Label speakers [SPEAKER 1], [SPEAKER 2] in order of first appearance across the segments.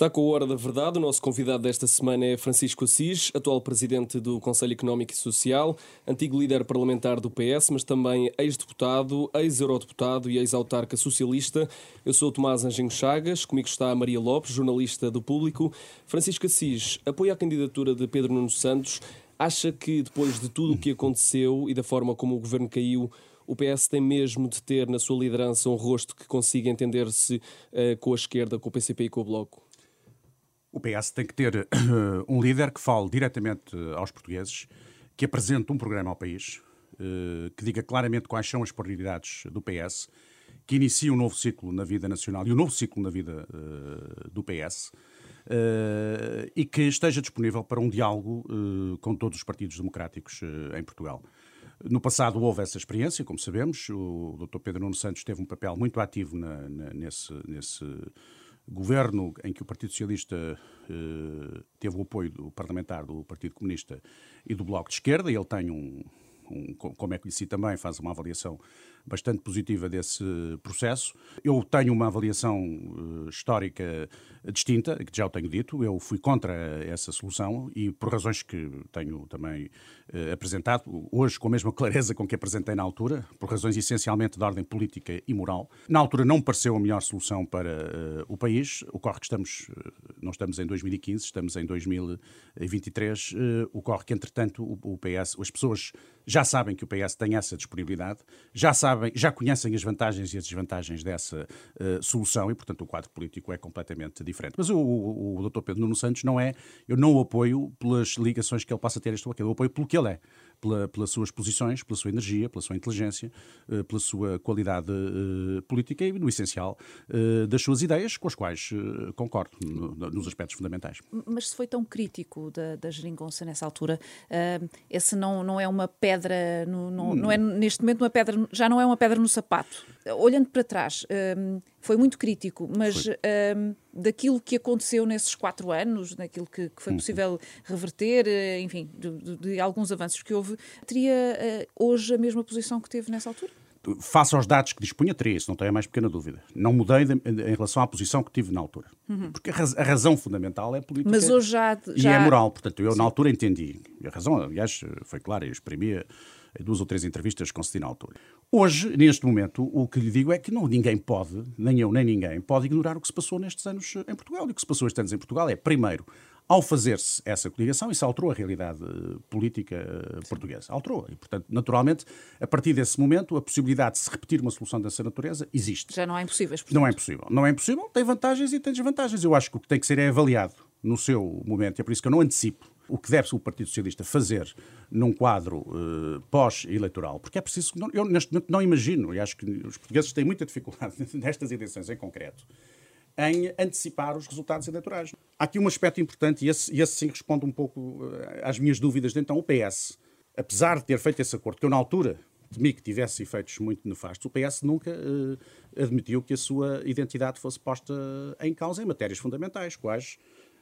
[SPEAKER 1] Está com a Hora da Verdade. O nosso convidado desta semana é Francisco Assis, atual presidente do Conselho Económico e Social, antigo líder parlamentar do PS, mas também ex-deputado, ex-eurodeputado e ex-autarca socialista. Eu sou o Tomás Anjinho Chagas, comigo está a Maria Lopes, jornalista do Público. Francisco Assis apoia a candidatura de Pedro Nuno Santos. Acha que depois de tudo o que aconteceu e da forma como o governo caiu, o PS tem mesmo de ter na sua liderança um rosto que consiga entender-se uh, com a esquerda, com o PCP e com o Bloco?
[SPEAKER 2] O PS tem que ter um líder que fale diretamente aos portugueses, que apresente um programa ao país, eh, que diga claramente quais são as prioridades do PS, que inicie um novo ciclo na vida nacional e um novo ciclo na vida eh, do PS. Eh, e que esteja disponível para um diálogo com todos os partidos democráticos em Portugal. No passado houve essa experiência, como sabemos, o Dr. Pedro Nuno Santos teve um papel muito ativo na, na, nesse, nesse governo em que o Partido Socialista eh, teve o apoio do parlamentar do Partido Comunista e do Bloco de Esquerda, e ele tem um, um, como é que conheci também, faz uma avaliação bastante positiva desse processo. Eu tenho uma avaliação uh, histórica distinta, que já o tenho dito. Eu fui contra essa solução e por razões que tenho também uh, apresentado, hoje com a mesma clareza com que apresentei na altura, por razões essencialmente de ordem política e moral. Na altura não me pareceu a melhor solução para uh, o país. Ocorre que estamos, não estamos em 2015, estamos em 2023. Ocorre que, entretanto, o PS, as pessoas já sabem que o PS tem essa disponibilidade, já sabem, já conhecem as vantagens e as desvantagens dessa uh, solução e, portanto, o quadro político é completamente diferente. Mas o, o, o Dr. Pedro Nuno Santos não é, eu não o apoio pelas ligações que ele passa a ter este ou aquele, eu apoio pelo que ele é pela, pelas suas posições, pela sua energia, pela sua inteligência, uh, pela sua qualidade uh, política e, no essencial, uh, das suas ideias, com as quais concordo no, nos aspectos fundamentais.
[SPEAKER 3] Mas se foi tão crítico da, da geringonça nessa altura, esse não, não é uma pedra, no, não, não é neste momento uma pedra, já não é uma pedra no sapato. Olhando para trás, foi muito crítico, mas um, daquilo que aconteceu nesses quatro anos, daquilo que, que foi uhum. possível reverter, eh, enfim, de, de, alguns avanços que houve, teria uh, hoje a mesma posição que teve nessa altura?
[SPEAKER 2] Face aos dados que dispunha, teria isso, não tenho a mais pequena dúvida. Não mudei de, em relação à posição que tive na altura. Uhum. Porque a, raz, a, razão fundamental é política
[SPEAKER 3] Mas hoje já, já...
[SPEAKER 2] e é moral. Portanto, eu Sim. na altura entendi. E a razão, aliás, foi clara, eu exprimia duas ou três entrevistas concedi na altura. Hoje, neste momento, o que lhe digo é que não, ninguém pode, nem eu nem ninguém, pode ignorar o que se passou nestes anos em Portugal. E o que se passou estes anos em Portugal é, primeiro, ao fazer-se essa coligação, isso alterou a realidade eh, política eh, Sim. portuguesa. Alterou. E, portanto, naturalmente, a partir desse momento, a possibilidade de se repetir uma solução dessa natureza existe.
[SPEAKER 3] Já não é impossível.
[SPEAKER 2] Portanto. Não é impossível. Não é impossível, tem vantagens e tem desvantagens. Eu acho que o que tem que ser é avaliado no seu momento. E é por isso que eu não antecipo o que deve o Partido Socialista fazer num quadro uh, pós-eleitoral, porque é preciso. Eu, neste momento, não imagino, e acho que os portugueses têm muita dificuldade nestas eleições em concreto, em antecipar os resultados eleitorais. Há aqui um aspecto importante, e esse, esse sim responde um pouco uh, às minhas dúvidas. Então, o PS, apesar de ter feito esse acordo, que eu na altura temi que tivesse efeitos muito nefastos, o PS nunca uh, admitiu que a sua identidade fosse posta em causa em matérias fundamentais, quais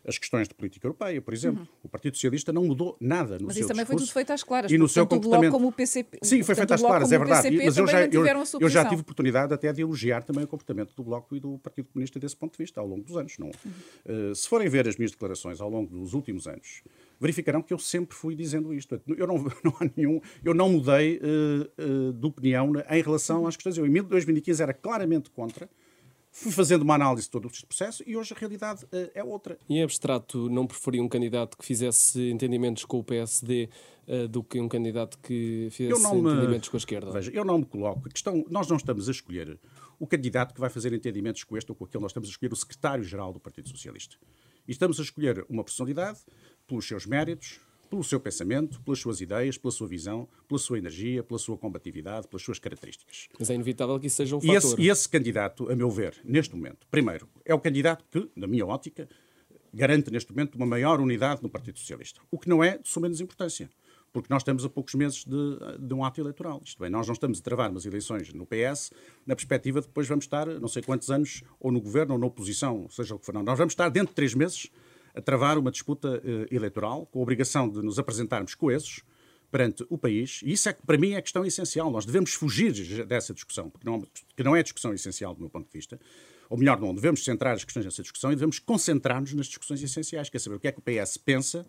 [SPEAKER 2] as questões de política europeia, por exemplo. Uhum. O Partido Socialista não mudou nada no
[SPEAKER 3] mas
[SPEAKER 2] seu
[SPEAKER 3] isso também foi tudo feito às claras.
[SPEAKER 2] E no seu comportamento.
[SPEAKER 3] como o PCP,
[SPEAKER 2] Sim, foi feito às claras, é verdade. Mas eu já, eu, eu já tive oportunidade até de elogiar também o comportamento do Bloco e do Partido Comunista desse ponto de vista, ao longo dos anos. Não. Uhum. Uh, se forem ver as minhas declarações ao longo dos últimos anos, verificarão que eu sempre fui dizendo isto. Eu não, não há nenhum, eu não mudei uh, uh, de opinião em relação às questões. Eu, em 2015, era claramente contra Fui fazendo uma análise de todo este processo e hoje a realidade uh, é outra.
[SPEAKER 1] Em abstrato, não preferia um candidato que fizesse entendimentos com o PSD uh, eh, do que um candidato que fizesse me, entendimentos com a esquerda?
[SPEAKER 2] Veja, eu não me coloco. Questão, nós não estamos a escolher o candidato que vai fazer entendimentos com este ou com aquele, nós estamos a escolher o secretário-geral do Partido Socialista. E estamos a escolher uma personalidade pelos seus méritos, pelo seu pensamento, pelas suas ideias, pela sua visão, pela sua energia, pela sua combatividade, pelas suas características.
[SPEAKER 1] Mas é inevitável que isso seja um
[SPEAKER 2] fator. E esse, e esse candidato, a meu ver, neste momento, primeiro, é o candidato que, na minha ótica, garante neste momento uma maior unidade no Partido Socialista. O que não é de suma menos importância. Porque nós estamos a poucos meses de, de, um ato eleitoral. Isto é, nós não estamos a travar umas eleições no PS na perspectiva de depois vamos estar não sei quantos anos ou no governo ou na oposição, seja o que for. Não, nós vamos estar dentro de três meses a travar uma disputa uh, eleitoral com a obrigação de nos apresentarmos coesos perante o país, e isso é que para mim é questão essencial. Nós devemos fugir dessa discussão, porque não, que não é discussão essencial do meu ponto de vista. ou melhor, não devemos centrar as questões nessa discussão e devemos concentrar-nos nas discussões essenciais, quer saber o que é que o PS pensa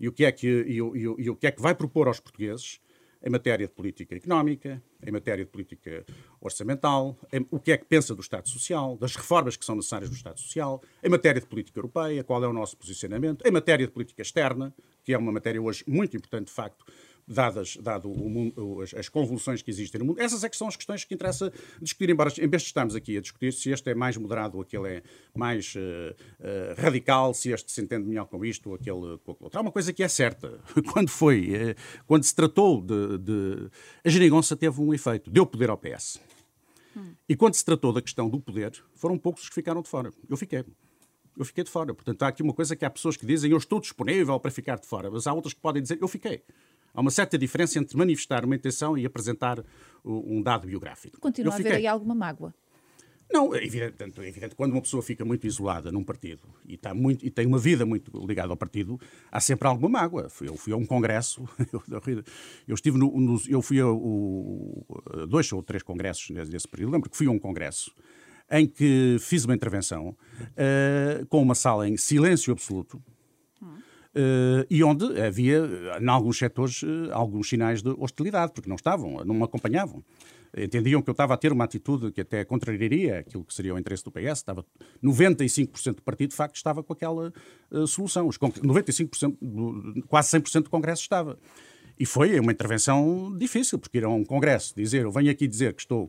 [SPEAKER 2] e o que é que, e, e, e o que, é que vai propor aos portugueses em matéria de política económica, em matéria de política orçamental, em, o que é que pensa do Estado Social, das reformas que são necessárias do Estado Social, em matéria de política europeia, qual é o nosso posicionamento, em matéria de política externa, que é uma matéria hoje muito importante, de facto, dadas dado mundo, as, as, convulsões que existem no mundo. Essas é que são as questões que interessa discutir, embora em vez de estarmos aqui a discutir se este é mais moderado ou aquele é mais uh, uh, radical, se este se entende melhor com isto ou aquele com aquele outro. Há uma coisa que é certa. Quando foi, quando se tratou de, de... A geringonça teve um efeito, deu poder ao PS. Hum. E quando se tratou da questão do poder, foram poucos os que ficaram de fora. Eu fiquei eu fiquei de fora. Portanto, há aqui uma coisa que há pessoas que dizem eu estou disponível para ficar de fora, mas há outras que podem dizer eu fiquei. Há uma certa diferença entre manifestar uma intenção e apresentar um dado biográfico.
[SPEAKER 3] Continua fiquei... a haver aí alguma mágoa?
[SPEAKER 2] Não, é evidente, é evidente. Quando uma pessoa fica muito isolada num partido e, está muito, e tem uma vida muito ligada ao partido, há sempre alguma mágoa. Eu fui a um congresso, eu, eu estive no, no, eu fui a, o, dois ou três congressos nesse período. Lembro que fui a um congresso em que fiz uma intervenção uh, com uma sala em silêncio absoluto e onde havia, em alguns setores, uh, alguns sinais de hostilidade, porque não estavam, não me acompanhavam. Entendiam que eu estava a ter uma atitude que até contrariaria aquilo que seria o interesse do PS. Estava 95% do partido, de facto, estava com aquela uh, solução. Os 95%, do, quase 100% do Congresso estava. E foi uma intervenção difícil, porque ir a um congresso dizer, eu venho aqui dizer que estou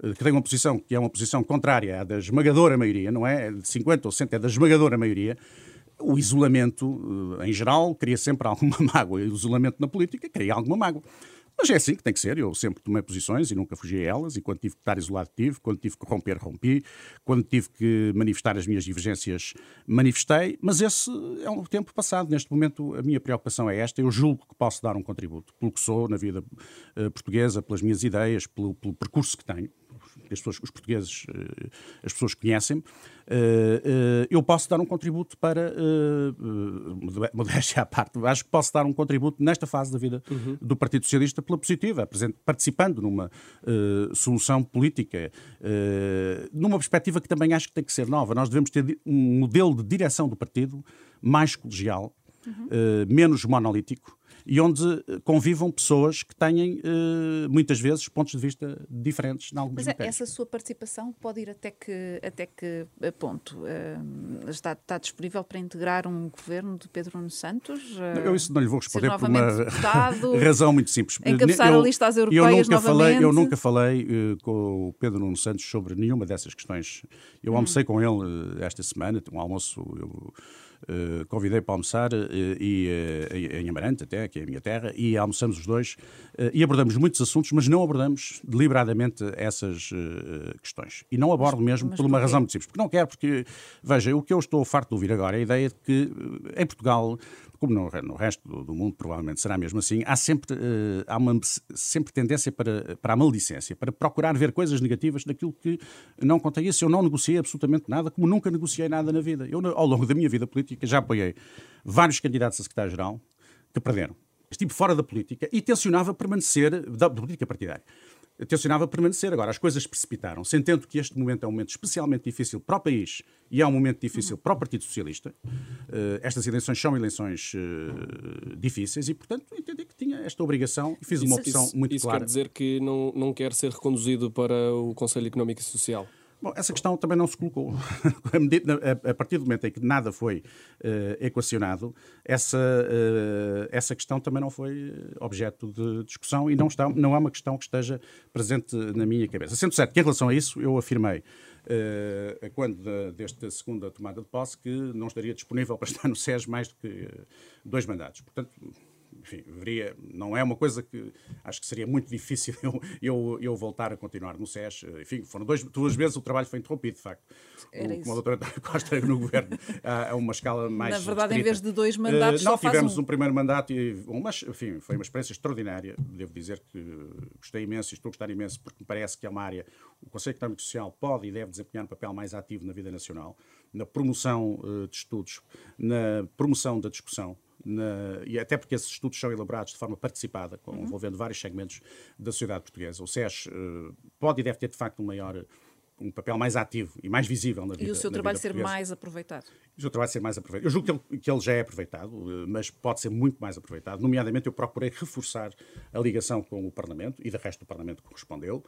[SPEAKER 2] que tenho uma posição que é uma posição contrária à da esmagadora maioria, não é de 50 ou 100, é da esmagadora maioria, o isolamento, eh, em geral, cria sempre alguma mágoa. O isolamento na política cria alguma mágoa. Mas é assim que tem que ser. Eu sempre tomei posições e nunca fugi a elas. E quando tive que estar isolado, tive. Quando tive que romper, rompi. Quando tive que manifestar as minhas divergências, manifestei. Mas esse é um tempo passado. Neste momento, a minha preocupação é esta. Eu julgo que posso dar um contributo pelo que sou na vida uh, portuguesa, pelas minhas ideias, pelo, pelo percurso que tenho as pessoas, os portugueses, eh, as pessoas conhecem, eh, eh, eu posso dar um contributo para, modéstia à parte, acho que posso dar um contributo nesta fase da vida uhum. do Partido Socialista pela positiva, participando numa solução política, numa perspectiva que também acho que tem que ser nova. Nós devemos ter um modelo de direção do partido mais colegial, uhum. menos monolítico, e onde eh, convivam pessoas que têm, eh, muitas vezes, pontos de vista diferentes em algumas
[SPEAKER 3] Mas é, essa sua participação pode ir até que, até que eh, ponto? Está, está disponível para integrar um governo de Pedro Nuno Santos?
[SPEAKER 2] Eu isso não lhe vou responder por uma deputado, razão muito simples.
[SPEAKER 3] Encabeçar eu, a lista às europeias
[SPEAKER 2] eu nunca
[SPEAKER 3] novamente?
[SPEAKER 2] Falei, eu nunca falei uh, com o Pedro Nuno Santos sobre nenhuma dessas questões. Eu hum. almocei com ele esta semana, um almoço... Eu, Uh, convidei para almoçar uh, e, uh, em Amarante, até, que é a minha terra, e almoçamos os dois e abordamos muitos assuntos, mas não abordamos deliberadamente essas questões. E não abordo mesmo por uma razão muito simples. Porque não quero, porque, veja, o que eu estou farto de ouvir agora é a ideia de que em Portugal como no, no resto do, do, mundo provavelmente será mesmo assim, há sempre, uh, há uma sempre tendência para, para a maledicência, para procurar ver coisas negativas daquilo que não contém isso. Eu não negociei absolutamente nada, como nunca negociei nada na vida. Eu, ao longo da minha vida política, já apoiei vários candidatos a secretário-geral que perderam. Estive fora da política e tencionava permanecer da política partidária tencionava permanecer. Agora, as coisas precipitaram. Sentendo que este momento é um momento especialmente difícil para o país e é um momento difícil para o Partido Socialista, uh, estas eleições são eleições uh, difíceis e, portanto, entendi que tinha esta obrigação e fiz uma opção
[SPEAKER 1] isso,
[SPEAKER 2] muito
[SPEAKER 1] isso
[SPEAKER 2] clara.
[SPEAKER 1] Isso quer dizer que não, não quer ser reconduzido para o Conselho Económico e Social?
[SPEAKER 2] Bom, essa questão também não se colocou. a partir do momento em que nada foi uh, equacionado, essa, uh, essa questão também não foi objeto de discussão e não, está, não é uma questão que esteja presente na minha cabeça. Sendo certo que, em relação a isso, eu afirmei, uh, quando de, desta segunda tomada de posse, que não estaria disponível para estar no SES mais do que dois mandatos. Portanto, enfim, veria, não é uma coisa que acho que seria muito difícil eu, eu, eu voltar a continuar no SES. Enfim, foram dois, duas vezes o trabalho foi interrompido, de facto. Era o, como a doutora Costa no governo, a, uma escala mais.
[SPEAKER 3] Na verdade, restrita. em vez de dois mandatos, uh,
[SPEAKER 2] não, tivemos
[SPEAKER 3] um.
[SPEAKER 2] um primeiro mandato e, mas, enfim, foi uma experiência extraordinária. Devo dizer que gostei imenso e estou a gostar imenso porque me parece que é uma área. O Conselho Económico e Social pode e deve desempenhar um papel mais ativo na vida nacional, na promoção uh, de estudos, na promoção da discussão na, e até porque esses estudos são elaborados de forma participada, com, uhum. envolvendo vários segmentos da sociedade portuguesa. O SES uh, pode e deve ter, de facto, um maior um papel mais ativo e mais visível na vida
[SPEAKER 3] E o seu trabalho ser
[SPEAKER 2] portuguesa.
[SPEAKER 3] mais aproveitado.
[SPEAKER 2] O seu trabalho ser mais aproveitado. Eu julgo que ele, que ele já é aproveitado, eh, mas pode ser muito mais aproveitado. Nomeadamente, eu procurei reforçar a ligação com o Parlamento e, de resto, o Parlamento correspondeu.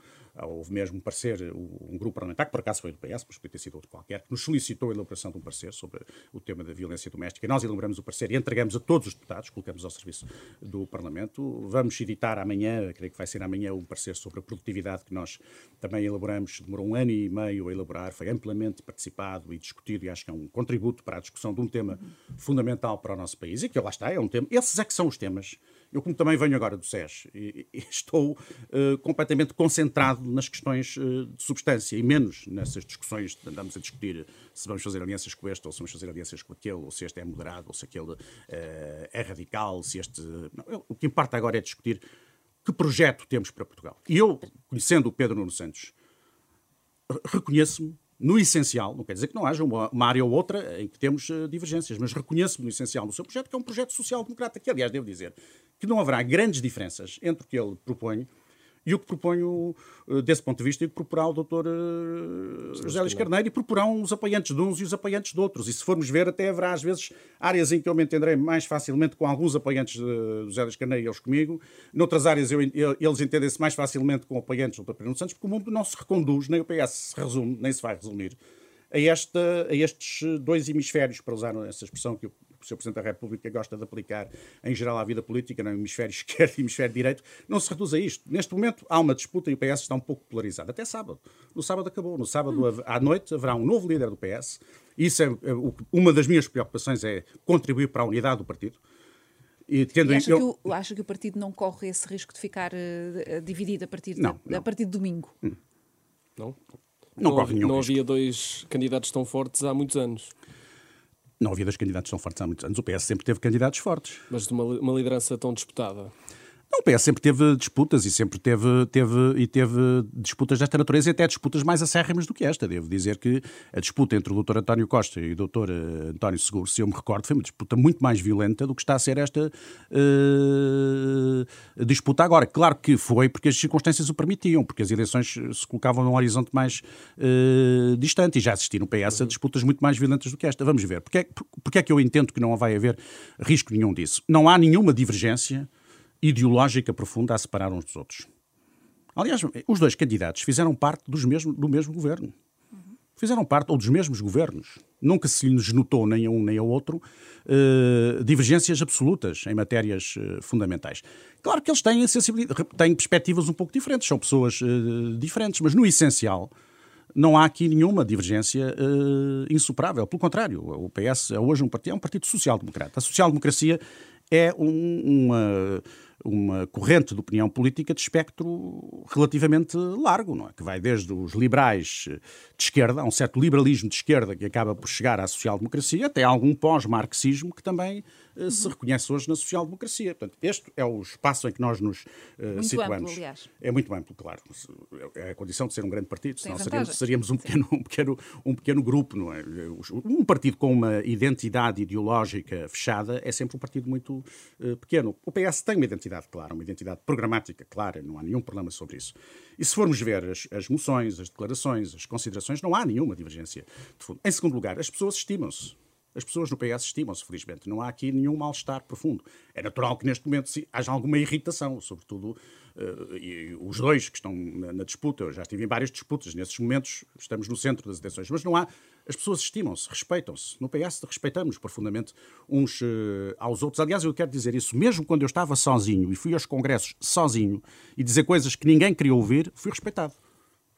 [SPEAKER 2] Houve mesmo um parecer, um grupo parlamentar, que por acaso foi do PS, mas podia ter sido outro qualquer, que nos solicitou a elaboração de um parecer sobre o tema da violência doméstica. E nós elaboramos o parecer e entregamos a todos os deputados, colocamos ao serviço do Parlamento. Vamos editar amanhã, creio que vai ser amanhã, um parecer sobre a produtividade que nós também elaboramos. Demorou um ano e meio a elaborar, foi amplamente participado e discutido, e acho que é um contributo para a discussão de um tema fundamental para o nosso país. E que lá está, é um tema. Esses é que são os temas. Eu, como também venho agora do SES, e, e estou eh, completamente concentrado nas questões eh, de substância e menos nessas discussões de andamos a discutir se vamos fazer alianças com este ou se vamos fazer alianças com aquele, ou se este é moderado, ou se aquele eh, é radical, se este. Não, eu- o que importa agora é discutir que projeto temos para Portugal. E eu, conhecendo o Pedro Nuno Santos, re- reconheço-me no essencial, não quer dizer que não haja uma, uma área ou outra em que temos eh, divergências, mas reconheço-me no essencial do seu projeto, que é um projeto social-democrata, que aliás devo dizer que não haverá grandes diferenças entre o que ele propõe e o que proponho, eh, desse ponto de vista, e o que proporá o doutor eh, José Luís Carneiro, e proporão os apoiantes de uns e os apoiantes de outros. E se formos ver, até haverá às vezes áreas em que eu me entenderei mais facilmente com alguns apoiantes de José Luís Carneiro e eles comigo. Noutras áreas eu, eu- eles entendem-se mais facilmente com apoiantes do Dr. Pedro Santos, porque o mundo não se reconduz, nem o PS se resume, nem se vai resumir a, esta, a estes dois hemisférios, para usar essa expressão que o Sr. Presidente da República gosta de aplicar em geral à vida política, no hemisfério esquerdo e hemisfério direito, não se reduz a isto. Neste momento há uma disputa e o PS está um pouco polarizado. Até sábado. No sábado acabou. No sábado hav- à noite haverá um novo líder do PS. Isso é, é o que- uma das minhas preocupações é contribuir para a unidade do partido. E tendo
[SPEAKER 3] E acha,
[SPEAKER 2] eu-
[SPEAKER 3] que o, acha que o partido não corre esse risco de ficar eh, dividido a partir, de,
[SPEAKER 2] Não,
[SPEAKER 3] a
[SPEAKER 2] não. Hum.
[SPEAKER 3] partir de domingo?
[SPEAKER 1] Não?
[SPEAKER 2] Não corre nenhum
[SPEAKER 1] Não
[SPEAKER 2] risco.
[SPEAKER 1] havia dois candidatos tão fortes há muitos anos.
[SPEAKER 2] Não havia dois candidatos tão fortes há muitos anos. O PS sempre teve candidatos fortes.
[SPEAKER 1] Mas de uma, uma liderança tão disputada.
[SPEAKER 2] Não, o PS sempre teve disputas e sempre teve, teve, e teve disputas desta natureza e até disputas mais acérrimas do que esta. Devo dizer que a disputa entre o Dr. António Costa e o Dr. António Seguro, se eu me recordo, foi uma disputa muito mais violenta do que está a ser esta eh, disputa agora. Claro que foi porque as circunstâncias o permitiam, porque as eleições se colocavam num horizonte mais eh, distante e já assistiram no PS a disputas muito mais violentas do que esta. Vamos ver. Porque é, porque é que eu entendo que não vai haver risco nenhum disso? Não há nenhuma divergência ideológica profunda a separar uns dos outros. Aliás, os dois candidatos fizeram parte dos mesmo, do mesmo governo. Fizeram parte, ou dos mesmos governos. Nunca se lhes notou, nem a um nem ao outro, eh, divergências absolutas em matérias eh, fundamentais. Claro que eles têm, sensibilidade, têm perspectivas um pouco diferentes, são pessoas eh, diferentes, mas no essencial não há aqui nenhuma divergência eh, insuperável. Pelo contrário, o PS é hoje um partido, é um partido social-democrata. A social-democracia é um- uma, uma corrente de opinião política de espectro relativamente largo, não é? que vai desde os liberais de esquerda, há um certo liberalismo de esquerda que acaba por chegar à social-democracia, até algum pós-marxismo que também eh, se reconhece hoje na social-democracia. Portanto, este é o espaço em que nós nos
[SPEAKER 3] Muito
[SPEAKER 2] situamos.
[SPEAKER 3] amplo, aliás.
[SPEAKER 2] É muito amplo, claro. É a condição de ser um grande partido, senão seríamos, seríamos um, pequeno, um, pequeno, um pequeno grupo, não é? Um partido com uma identidade ideológica fechada é sempre um partido muito eh, pequeno. O PS tem uma identidade clara, uma identidade programática clara, não há nenhum problema sobre isso. E se formos ver as, as moções, as declarações, as considerações, não há nenhuma divergência de fundo. Em segundo lugar, as pessoas estimam-se. As pessoas no PS estimam-se, felizmente. Não há aqui nenhum mal-estar profundo. É natural que neste momento haja alguma irritação, sobretudo eh, e os dois que estão na, na disputa. Eu já estive em várias disputas. Nesses momentos estamos no centro das atenções. Mas não há. As pessoas estimam-se, respeitam-se. No PS respeitamos profundamente uns eh, aos outros. Aliás, eu quero dizer isso, mesmo quando eu estava sozinho e fui aos congressos sozinho e dizer coisas que ninguém queria ouvir, fui respeitado.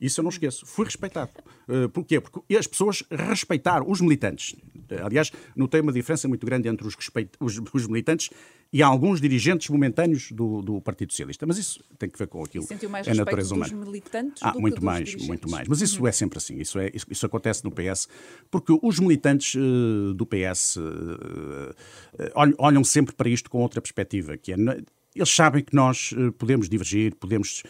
[SPEAKER 2] Isso eu não esqueço. Fui respeitado. Uh, porquê? Porque as pessoas respeitaram os militantes. Uh, Aliás, notei uma diferença muito grande entre os, respeit- os- os militantes e alguns dirigentes momentâneos do, do Partido Socialista. Mas isso tem que ver com aquilo.
[SPEAKER 3] Sentiu mais
[SPEAKER 2] é
[SPEAKER 3] respeito
[SPEAKER 2] natureza
[SPEAKER 3] dos
[SPEAKER 2] humana.
[SPEAKER 3] militantes
[SPEAKER 2] Ah,
[SPEAKER 3] do
[SPEAKER 2] muito mais,
[SPEAKER 3] dirigentes.
[SPEAKER 2] muito mais. Mas isso é sempre assim. Isso, é, isso, isso acontece no PS, porque os militantes eh, do PS eh, eh, olham, olham sempre para isto com outra perspectiva, que é, eles sabem que nós eh, podemos divergir, podemos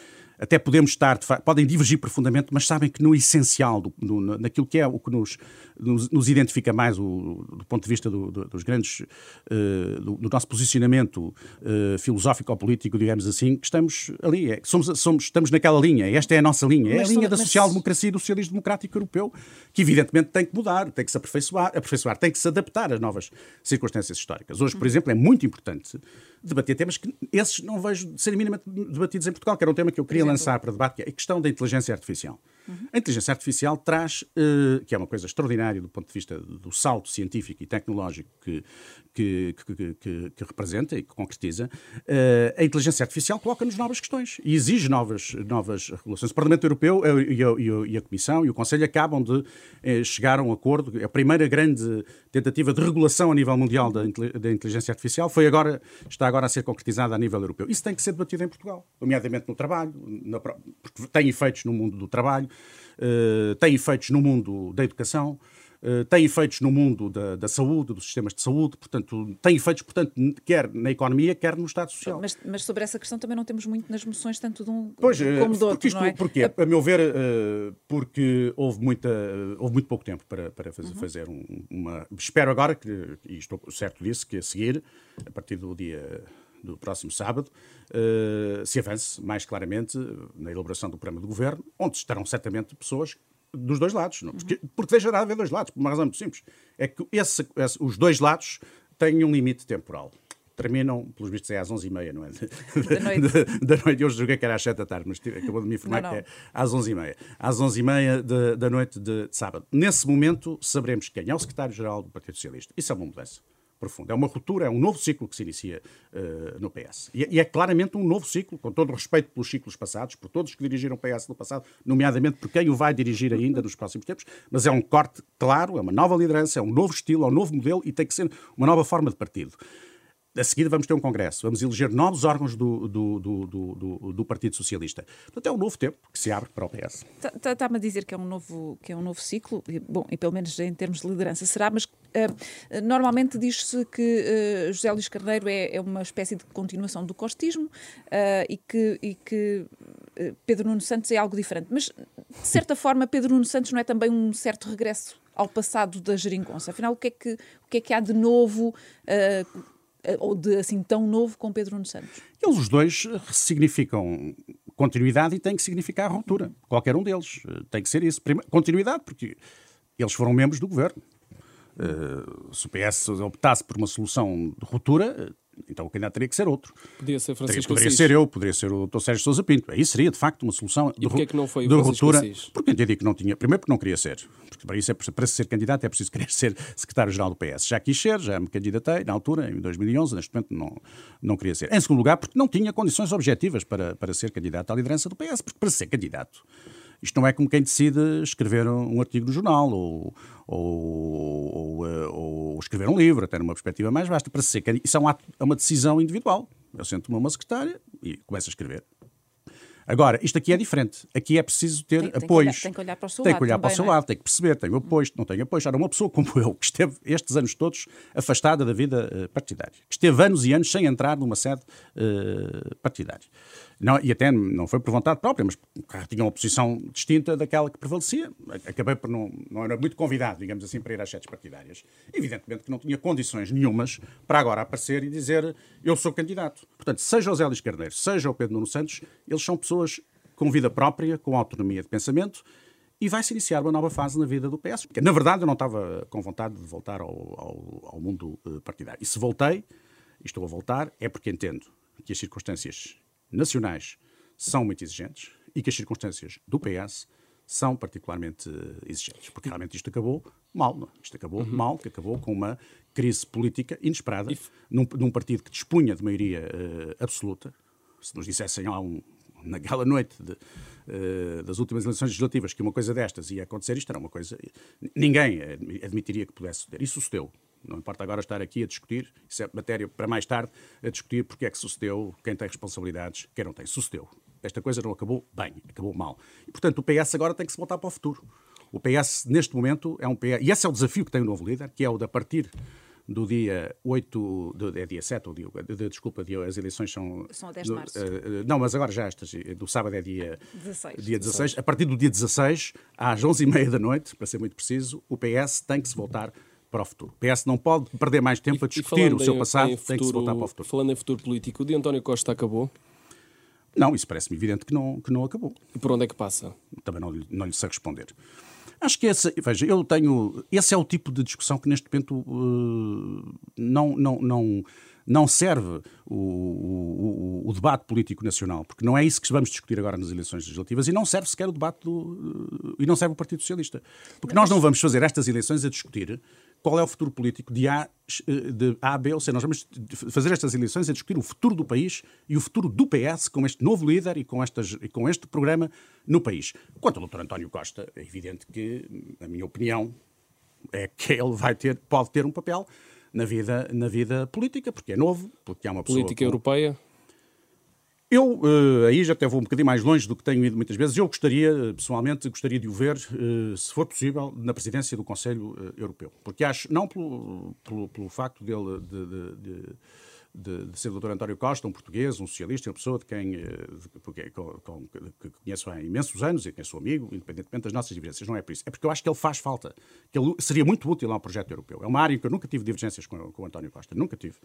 [SPEAKER 2] até podemos estar, podem divergir profundamente, mas sabem que no essencial, do, no, naquilo que é o que nos, nos, nos identifica mais o, do ponto de vista do, do, dos grandes, uh, do, nosso posicionamento uh, filosófico ou político, digamos assim, que estamos ali, é, somos, somos, estamos naquela linha, esta é a nossa linha, é mas, a linha da social-democracia e do socialismo democrático europeu, que evidentemente tem que mudar, tem que se aperfeiçoar, aperfeiçoar tem que se adaptar às novas circunstâncias históricas. Hoje, por exemplo, é muito importante debater temas que esses não vejo serem minimamente debatidos em Portugal, que era um tema que eu queria lançar para debate, que é a questão da inteligência artificial. Uhum. A inteligência artificial traz, uh, que é uma coisa extraordinária do ponto de vista do salto científico e tecnológico que, que, que, que, que representa e que concretiza, uh, a inteligência artificial coloca-nos novas questões e exige novas, novas regulações. O Parlamento Europeu e a, Comissão e o Conselho acabam de uh, chegar a um acordo. A primeira grande tentativa de regulação a nível mundial da, da inteligência artificial foi agora, está agora a ser concretizada a nível europeu. Isso tem que ser debatido em Portugal, nomeadamente no trabalho, na, porque tem efeitos no mundo do trabalho, uh, tem efeitos no mundo da educação, uh, tem efeitos no mundo da, da, saúde, dos sistemas de saúde, portanto, tem efeitos, portanto, quer na economia, quer no Estado Social.
[SPEAKER 3] Mas, mas sobre essa questão também não temos muito nas moções, tanto de um
[SPEAKER 2] pois,
[SPEAKER 3] como do outro,
[SPEAKER 2] isto,
[SPEAKER 3] não é?
[SPEAKER 2] Porque, a meu ver, uh, porque houve, muita, houve muito pouco tempo para, para fazer, uhum. fazer um, uma... Espero agora, que, e estou certo disso, que a seguir, a partir do dia do próximo sábado, uh, se avance mais claramente na elaboração do programa do governo, onde estarão certamente pessoas dos dois lados. Não? Porque, porque deixará de haver dois lados, por uma razão muito simples. É que esse, esse, os dois lados têm um limite temporal. Terminam, pelos vistos, é às 11h30, não é?
[SPEAKER 3] Da noite.
[SPEAKER 2] da, noite. Hoje joguei que era às 7 da tarde, mas acabou de me informar não, não. que é às 11h30. Às 11h30 da noite de, de sábado. Nesse momento, saberemos quem é o secretário-geral do Partido Socialista. Isso é uma mudança profunda. É uma ruptura, é um novo ciclo que se inicia uh, no PS. E, e, é claramente um novo ciclo, com todo o respeito pelos ciclos passados, por todos que dirigiram o PS no passado, nomeadamente por quem o vai dirigir ainda nos próximos tempos, mas é um corte claro, é uma nova liderança, é um novo estilo, é um novo modelo e tem que ser uma nova forma de partido a seguir vamos ter um congresso, vamos eleger novos órgãos do, do, do, do, do Partido Socialista. Portanto, é um novo tempo que se abre para o PS.
[SPEAKER 3] Está-me tá, tá a dizer que é um novo, que é um novo ciclo, bom, e pelo menos em termos de liderança será, mas uh, normalmente diz-se que uh, José Luís Carneiro é, é, uma espécie de continuação do costismo uh, e que, e que Pedro Nuno Santos é algo diferente. Mas, de certa forma, Pedro Nuno Santos não é também um certo regresso ao passado da geringonça? Afinal, o que é que, o que, é que há de novo uh, ou de assim tão novo com Pedro Nuno Santos?
[SPEAKER 2] Eles os dois significam continuidade e tem que significar ruptura. Qualquer um deles eh, tem que ser isso. Primeiro, continuidade, porque eles foram membros do governo. Uh, se o PS optasse por uma solução de ruptura, então o candidato teria que ser outro.
[SPEAKER 1] Podia ser Francisco
[SPEAKER 2] Poderia ser eu, poderia ser o Dr. Sérgio Sousa Pinto. Aí seria, de facto, uma solução
[SPEAKER 1] e de,
[SPEAKER 2] é
[SPEAKER 1] que não foi
[SPEAKER 2] de ruptura. Porque entendi que não tinha. Primeiro, porque não queria ser. Porque para, isso é, para ser candidato é preciso querer ser secretário-geral do PS. Já quis ser, já me candidatei na altura, em 2011, neste momento não, não queria ser. Em segundo lugar, porque não tinha condições objetivas para, para ser candidato à liderança do PS. Porque para ser candidato isto não é como quem decide escrever um artigo no jornal ou, ou, ou, eh, ou escrever um livro, até numa perspectiva mais vasta. Para ser, isso é uma, é uma decisão individual. Eu sento-me uma secretária e começo a escrever. Agora, isto aqui é diferente. Aqui é preciso ter tem, apoios.
[SPEAKER 3] Tem que olhar, para o seu
[SPEAKER 2] tem
[SPEAKER 3] lado.
[SPEAKER 2] Que olhar
[SPEAKER 3] também,
[SPEAKER 2] para o seu
[SPEAKER 3] é?
[SPEAKER 2] lado, tem que perceber, tenho apoio, não tenho apoio. Era uma pessoa como eu, que esteve estes anos todos afastada da vida uh, partidária, que esteve anos e anos sem entrar numa sede uh, partidária. Não, e até não foi por vontade própria, mas tinha uma posição distinta daquela que prevalecia. Acabei por não, não era muito convidado, digamos assim, para ir às sedes partidárias. Evidentemente que não tinha condições nenhumas para agora aparecer e dizer eu sou candidato. Portanto, seja o Zé Luís Carneiro, seja o Pedro Nuno Santos, eles são pessoas com vida própria, com autonomia de pensamento e vai-se iniciar uma nova fase na vida do PS. Na verdade, eu não estava com vontade de voltar ao, ao, ao mundo eh, partidário. E se voltei, e estou a voltar, é porque entendo que as circunstâncias nacionais são muito exigentes e que as circunstâncias do PS são particularmente exigentes, porque realmente isto acabou mal, não? É? isto acabou uhum. mal, que acabou com uma crise política inesperada, num, num, partido que dispunha de maioria uh, absoluta. Se nos dissessem há um, naquela noite de, uh, das últimas eleições legislativas que uma coisa destas ia acontecer, isto era uma coisa. Ninguém admitiria que pudesse suceder. Isso sucedeu. Não importa agora estar aqui a discutir, isso é matéria para mais tarde, a discutir porque é que sucedeu, quem tem responsabilidades, quem não tem. Sucedeu. Esta coisa não acabou bem, acabou mal. E, portanto, o PS agora tem que se voltar para o futuro. O PS, neste momento, é um PS. E esse é o desafio que tem o novo líder, que é o de, a partir do dia 8, do, é dia 7, ou dia, de, desculpa, dia, as eleições são...
[SPEAKER 3] São a 10 de março.
[SPEAKER 2] Uh, não, mas agora já estas, do sábado é dia
[SPEAKER 3] 16.
[SPEAKER 2] Dia 16. A partir do dia 16, às 11h30 da noite, para ser muito preciso, o PS tem que se voltar para o futuro. O PS não pode perder mais tempo a discutir o seu passado, tem futuro, que se voltar para o futuro.
[SPEAKER 1] Falando em futuro político, o de António Costa acabou?
[SPEAKER 2] Não, isso parece-me evidente que não, que não acabou.
[SPEAKER 1] E por onde é que passa?
[SPEAKER 2] Também não, não lhe sei responder. Acho que esse, veja, eu tenho, esse é o tipo de discussão que neste momento uh, não, não, não, não serve o, o, o, debate político nacional, porque não é isso que vamos discutir agora nas eleições legislativas e não serve sequer o debate do, uh, e não serve o Partido Socialista. Porque nós não vamos fazer estas eleições a discutir qual é o futuro político de A, de A, B ou C. Nós vamos fazer estas eleições a discutir o futuro do país e o futuro do PS com este novo líder e com, estas, e com este programa no país. Quanto ao Dr. António Costa, é evidente que, na minha opinião, é que ele vai ter, pode ter um papel na vida, na vida política, porque é novo, porque é uma
[SPEAKER 1] pessoa... Política com... europeia?
[SPEAKER 2] Eu, uh, aí já até vou um bocadinho mais longe do que tenho ido muitas vezes. Eu gostaria, pessoalmente, gostaria de o ver, uh, se for possível, na presidência do Conselho uh, Europeu. Porque acho, não pelo, pelo, pelo facto dele de, de, de, de, ser o Dr. António Costa, um português, um socialista, uma pessoa de quem de, com, com, que conheço há imensos anos e que é seu amigo, independentemente das nossas divergências. Não é por isso. É porque eu acho que ele faz falta, que ele seria muito útil ao projeto europeu. É uma área em que eu nunca tive divergências com, com o António Costa, nunca tive.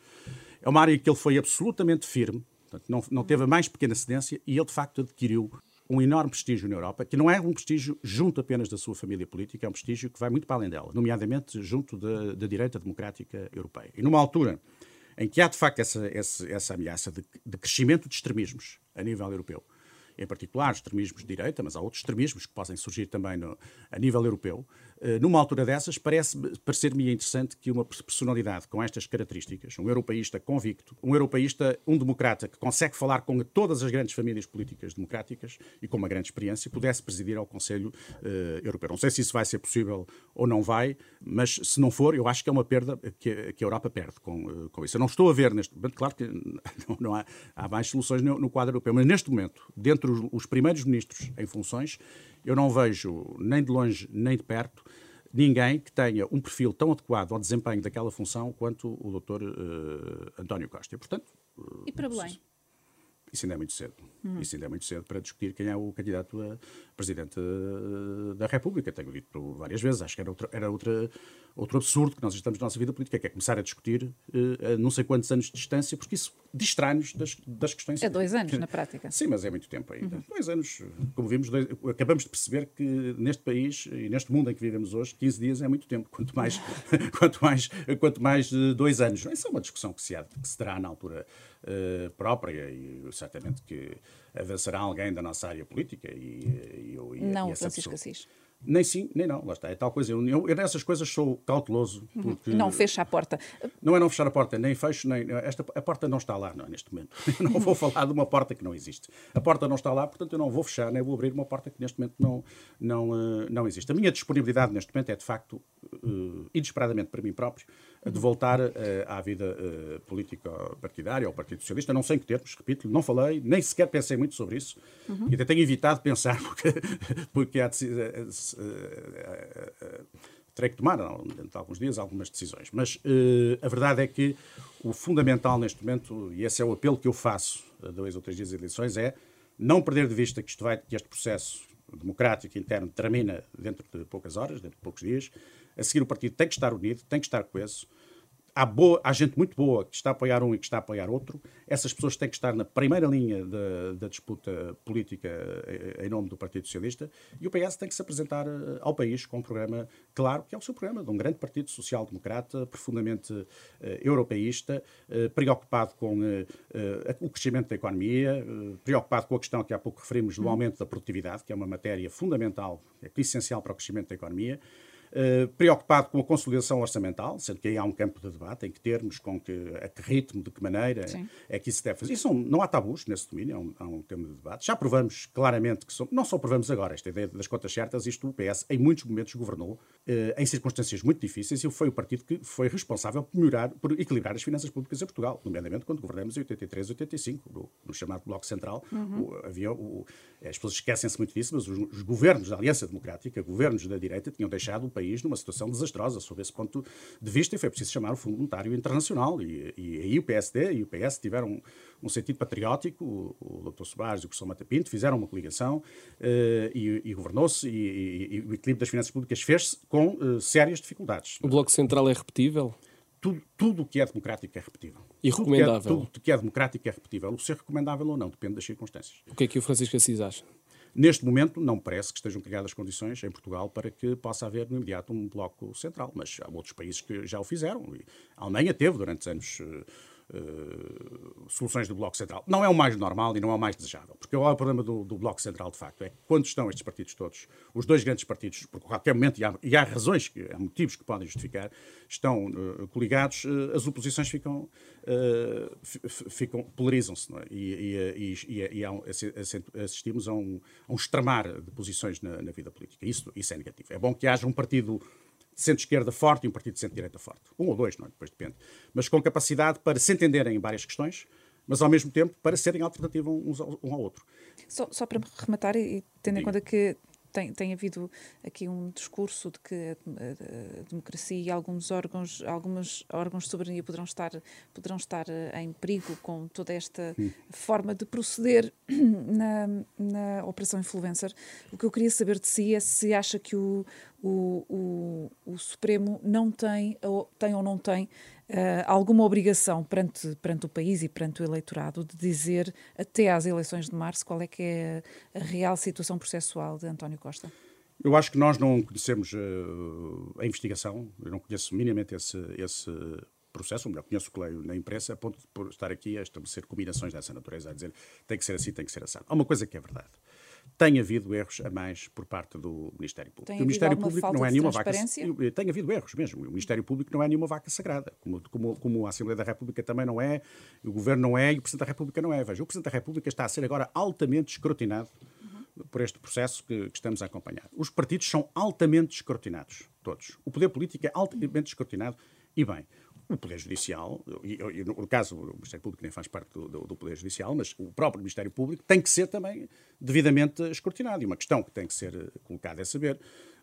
[SPEAKER 2] É uma área em que ele foi absolutamente firme Portanto, não, não teve a mais pequena cedência e ele, de facto, adquiriu um enorme prestígio na Europa, que não é um prestígio junto apenas da sua família política, é um prestígio que vai muito para além dela, nomeadamente junto da, direita democrática europeia. E numa altura em que há, de facto, essa, essa, essa ameaça de, de crescimento de extremismos a nível europeu, em particular extremismos de direita, mas há outros extremismos que podem surgir também no, a nível europeu. Uh, numa altura dessas, parece, parecer-me interessante que uma personalidade com estas características, um europeísta convicto, um europeísta, um democrata que consegue falar com todas as grandes famílias políticas democráticas e com uma grande experiência, pudesse presidir ao Conselho uh, Europeu. Não sei se isso vai ser possível ou não vai, mas se não for, eu acho que é uma perda que, que a Europa perde com, uh, com isso. Eu não estou a ver neste momento, claro que não, não há, há mais soluções no, no quadro europeu, mas neste momento, dentro entre os, os primeiros ministros em funções, eu não vejo, nem de longe nem de perto, ninguém que tenha um perfil tão adequado ao desempenho daquela função quanto o Dr. Uh, António Costa. E, portanto,
[SPEAKER 3] uh, e para Belém?
[SPEAKER 2] Isso ainda é muito cedo. Hum. Isso ainda é muito cedo para discutir quem é o candidato a presidente eh, da República. Tenho dito várias vezes. Acho que era, outra, era outra, outro absurdo que nós estamos na nossa vida política, que é começar a discutir uh, a não sei quantos anos de distância, porque isso distrai-nos das, das questões.
[SPEAKER 3] É dois anos, na prática.
[SPEAKER 2] Sim, mas é muito tempo ainda. Uhum. Dois anos, como vimos, dois, acabamos de perceber que neste país e neste mundo em que vivemos hoje, 15 dias é muito tempo. Quanto mais, quanto mais, quanto mais dois anos. Essa é uma discussão que se, há, que se terá na altura uh, própria e certamente que avançará alguém da nossa área política e,
[SPEAKER 3] e eu e, Não, e Francisco pessoa. Assis.
[SPEAKER 2] Nem sim, nem não, lá está, é tal coisa. Eu, eu, eu nessas coisas sou cauteloso.
[SPEAKER 3] Uhum. Porque... Não fecha a porta.
[SPEAKER 2] Não é não fechar a porta, nem fecho, nem. Esta, a porta não está lá não, neste momento. Eu não vou falar de uma porta que não existe. A porta não está lá, portanto eu não vou fechar, nem vou abrir uma porta que neste momento não, não, uh, não existe. A minha disponibilidade neste momento é de facto, uh, inesperadamente para mim próprio, de voltar uh, à vida uh, política partidária, ao Partido Socialista. Não sei em que termos, repito, não falei, nem sequer pensei muito sobre isso. Uhum. E até tenho evitado pensar, porque, porque há, uh, terei que tomar, dentro de alguns dias, algumas decisões. Mas a verdade é que o fundamental neste momento, e esse é o apelo que eu faço a dois ou três dias de eleições, é não perder de vista que, isto vai, que este processo democrático interno termina dentro de poucas horas, dentro de poucos dias. A seguir, o partido tem que estar unido, tem que estar coeso há, boa, há gente muito boa que está a apoiar um e que está a apoiar outro. Essas pessoas têm que estar na primeira linha da, da disputa política em nome do Partido Socialista e o PS tem que se apresentar eh, ao país com um programa claro, que é o seu programa, de um grande partido social-democrata, profundamente uh, europeísta, uh, preocupado com uh, o crescimento da economia, preocupado com a questão que há pouco referimos do uhum. aumento da produtividade, que é uma matéria fundamental, é essencial para o crescimento da economia. Eh, preocupado com a consolidação orçamental, sendo que aí há um campo de debate em que termos, com que, a que ritmo, de que maneira Sim. é que isso deve fazer. Isso não há tabus nesse domínio, é um, há um tema de debate. Já provamos claramente que somos, não só provamos agora esta ideia das contas certas, isto o PS em muitos momentos governou eh, em circunstâncias muito difíceis e foi o partido que foi responsável por melhorar, por equilibrar as finanças públicas em Portugal, nomeadamente quando governamos em 83, 85, no, no chamado Bloco Central. Uhum. O, havia o, as pessoas esquecem-se muito disso, mas os, os governos da Aliança Democrática, governos da direita, tinham deixado país numa situação desastrosa sob esse ponto de vista e foi preciso chamar o Fundo Monetário Internacional. E, e aí o PSD e o PS tiveram um, um sentido patriótico, o, o Dr. Soares e o professor Mata Pinto fizeram uma coligação uh, e, e governou-se e, e, o equilíbrio das finanças públicas fez-se com uh, sérias dificuldades.
[SPEAKER 1] O Bloco Central é repetível?
[SPEAKER 2] Tudo, tudo que é democrático é repetível.
[SPEAKER 1] E tudo recomendável? Que
[SPEAKER 2] é, tudo que é democrático é repetível. O ser recomendável ou não depende das circunstâncias.
[SPEAKER 1] O que é que o Francisco Assis acha?
[SPEAKER 2] Neste momento, não parece que estejam criadas condições em Portugal para que possa haver no imediato um bloco central, mas há outros países que já o fizeram. A Alemanha teve durante anos uh, uh, soluções do Bloco Central. Não é o mais normal e não é o mais desejável, porque o problema do, do, Bloco Central, de facto, é que quando estão estes partidos todos, os dois grandes partidos, por qualquer momento, e há, e há razões, há motivos que podem justificar, estão uh, coligados, as oposições ficam, ficam polarizam-se é? e, e, e, há, assistimos a um, a um extremar de posições na, na vida política. Isso, isso é negativo. É bom que haja um partido centro-esquerda forte e um partido de centro-direita forte. Um ou dois, não é? Depois depende. Mas com capacidade para se entenderem em várias questões, mas ao mesmo tempo para serem alternativa uns ao, um ao outro.
[SPEAKER 3] Só, só para rematar, e tendo em conta que tem, tem havido aqui um discurso de que a, democracia e alguns órgãos, alguns órgãos de soberania poderão estar, poderão estar eh, em perigo com toda esta hum. forma de proceder na, na Operação Influencer. O que eu queria saber de si é se acha que o, o, o, o Supremo não tem, ou, tem ou não tem Uh, alguma obrigação perante, perante o país e perante o eleitorado de dizer até às eleições de março qual é que é a, real situação processual de António Costa?
[SPEAKER 2] Eu acho que nós não conhecemos uh, a investigação, eu não conheço minimamente esse, esse processo, ou melhor, conheço o que leio na imprensa, a ponto de estar aqui a estabelecer combinações dessa natureza, a dizer tem que ser assim, tem que ser assim. Há uma coisa que é verdade tem havido erros a mais por parte do Ministério Público.
[SPEAKER 3] Tem o Ministério Público não é nenhuma vaca.
[SPEAKER 2] Tem havido erros mesmo. O Ministério Público não é nenhuma vaca sagrada, como, como, como a Assembleia da República também não é, o Governo não é e o Presidente da República não é. Veja, o Presidente da República está a ser agora altamente escrutinado uhum. por este processo que, que, estamos a acompanhar. Os partidos são altamente escrutinados, todos. O poder político é altamente escrutinado e bem o Poder Judicial, e, no caso o Ministério Público nem faz parte do, do, do, Poder Judicial, mas o próprio Ministério Público tem que ser também devidamente escrutinado. E uma questão que tem que ser eh, colocada é saber,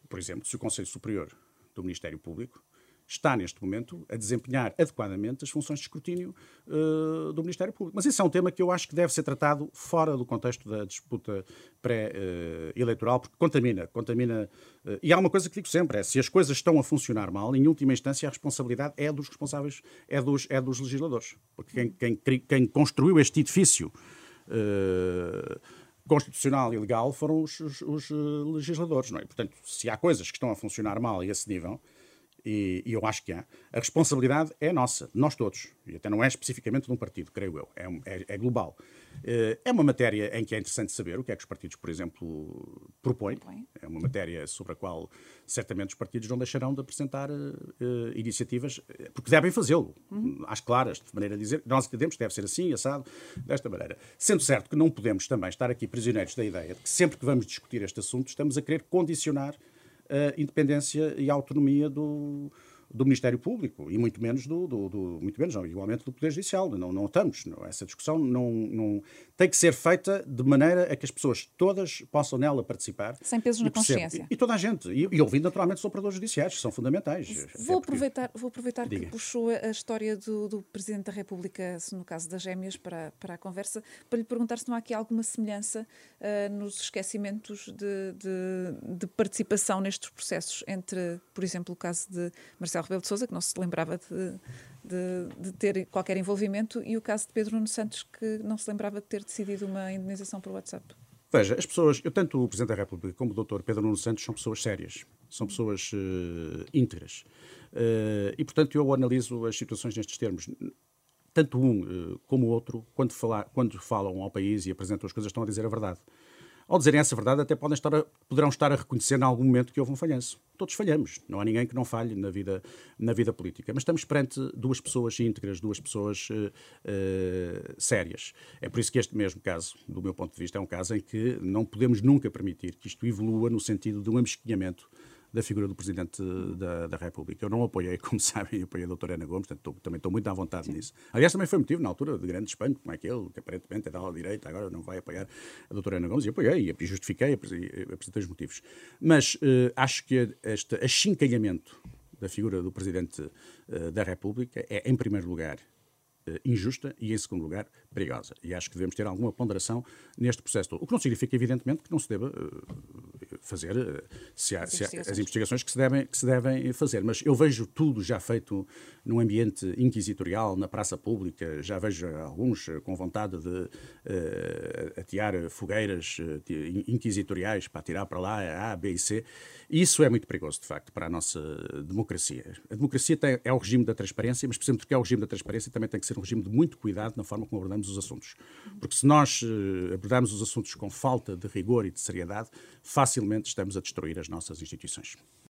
[SPEAKER 2] por exemplo, se o Conselho Superior do Ministério Público está neste momento a desempenhar adequadamente as funções de escrutínio uh, do Ministério Público. Mas isso é um tema que eu acho que deve ser tratado fora do contexto da disputa pré-eleitoral, porque contamina, contamina. Uh, e há uma coisa que digo sempre: é se as coisas estão a funcionar mal, em última instância a responsabilidade é dos responsáveis, é dos, é dos legisladores. Porque quem, quem, quem construiu este edifício. Uh, constitucional e legal foram os, os, os, legisladores, não é? Portanto, se há coisas que estão a funcionar mal a esse nível, e, e, eu acho que há, a responsabilidade é nossa, nós todos, e até não é especificamente de um partido, creio eu, é, é, é, global. Eh, é uma matéria em que é interessante saber o que é que os partidos, por exemplo, propõem. É uma matéria sobre a qual certamente os partidos não deixarão de apresentar uh, iniciativas, porque devem fazê-lo, uhum. às claras, de maneira a dizer, nós entendemos que deve ser assim, assado, desta maneira. Sendo certo que não podemos também estar aqui prisioneiros da ideia de que sempre que vamos discutir este assunto estamos a querer condicionar independência e autonomia do, do Ministério Público e muito menos do, do, do, muito menos não, igualmente do Poder Judicial. Não, não estamos. Não, essa discussão não, não tem que ser feita de maneira a que as pessoas todas possam nela participar.
[SPEAKER 3] Sem pesos na consciência.
[SPEAKER 2] E, e, toda a gente. E, e ouvindo naturalmente os operadores judiciais, que são fundamentais.
[SPEAKER 3] Vou aproveitar, vou aproveitar que puxou a história do, do Presidente da República, no caso das gêmeas, para, para a conversa, para lhe perguntar se não há aqui alguma semelhança uh, nos esquecimentos de, de, de participação nestes processos entre, por exemplo, o caso de Marcelo Rebelo de Sousa, que não se lembrava de, de, de, ter qualquer envolvimento, e o caso de Pedro Nuno Santos, que não se lembrava de ter decidido uma indenização por WhatsApp.
[SPEAKER 2] Veja, as pessoas, eu tanto o Presidente da República como o Dr. Pedro Nuno Santos são pessoas sérias, são pessoas uh, íntegras. Uh, e, portanto, eu analiso as situações nestes termos. Tanto um uh, como o outro, quando, falar, quando falam ao país e apresentam as coisas, estão a dizer a verdade. Ao dizerem essa verdade, até podem estar a, poderão estar a reconhecer em algum momento que houve um falhanço. Todos falhamos, não há ninguém que não falhe na vida, na vida política. Mas estamos perante duas pessoas íntegras, duas pessoas uh, sérias. É por isso que este mesmo caso, do meu ponto de vista, é um caso em que não podemos nunca permitir que isto evolua no sentido de um amesquinhamento da figura do Presidente da, da República. Eu não apoiei, como sabem, apoiei a doutora Ana Gomes, portanto, também estou muito à vontade Sim. nisso. Aliás, também foi motivo, na altura, de grande espanto, como é que ele, que aparentemente é da ala direita, agora não vai apoiar a doutora Ana Gomes, e apoiei, e justifiquei, apresentei os motivos. Mas uh, acho que este achincalhamento da figura do Presidente uh, da República é, em primeiro lugar, uh, injusta e, em segundo lugar, perigosa. E acho que devemos ter alguma ponderação neste processo todo. O que não significa, evidentemente, que não se deva uh, fazer uh, se há, as, se há, investigações. as, investigações. que se, devem, que se devem fazer. Mas eu vejo tudo já feito num ambiente inquisitorial, na praça pública, já vejo alguns com vontade de uh, atear fogueiras inquisitoriais para tirar para lá A, B e C. Isso é muito perigoso, de facto, para a nossa democracia. A democracia tem, é o regime da transparência, mas, por exemplo, que é o regime da transparência, também tem que ser um regime de muito cuidado na forma como abordamos os assuntos. Porque se nós abordarmos os assuntos com falta de rigor e de seriedade, facilmente estamos a destruir as nossas instituições.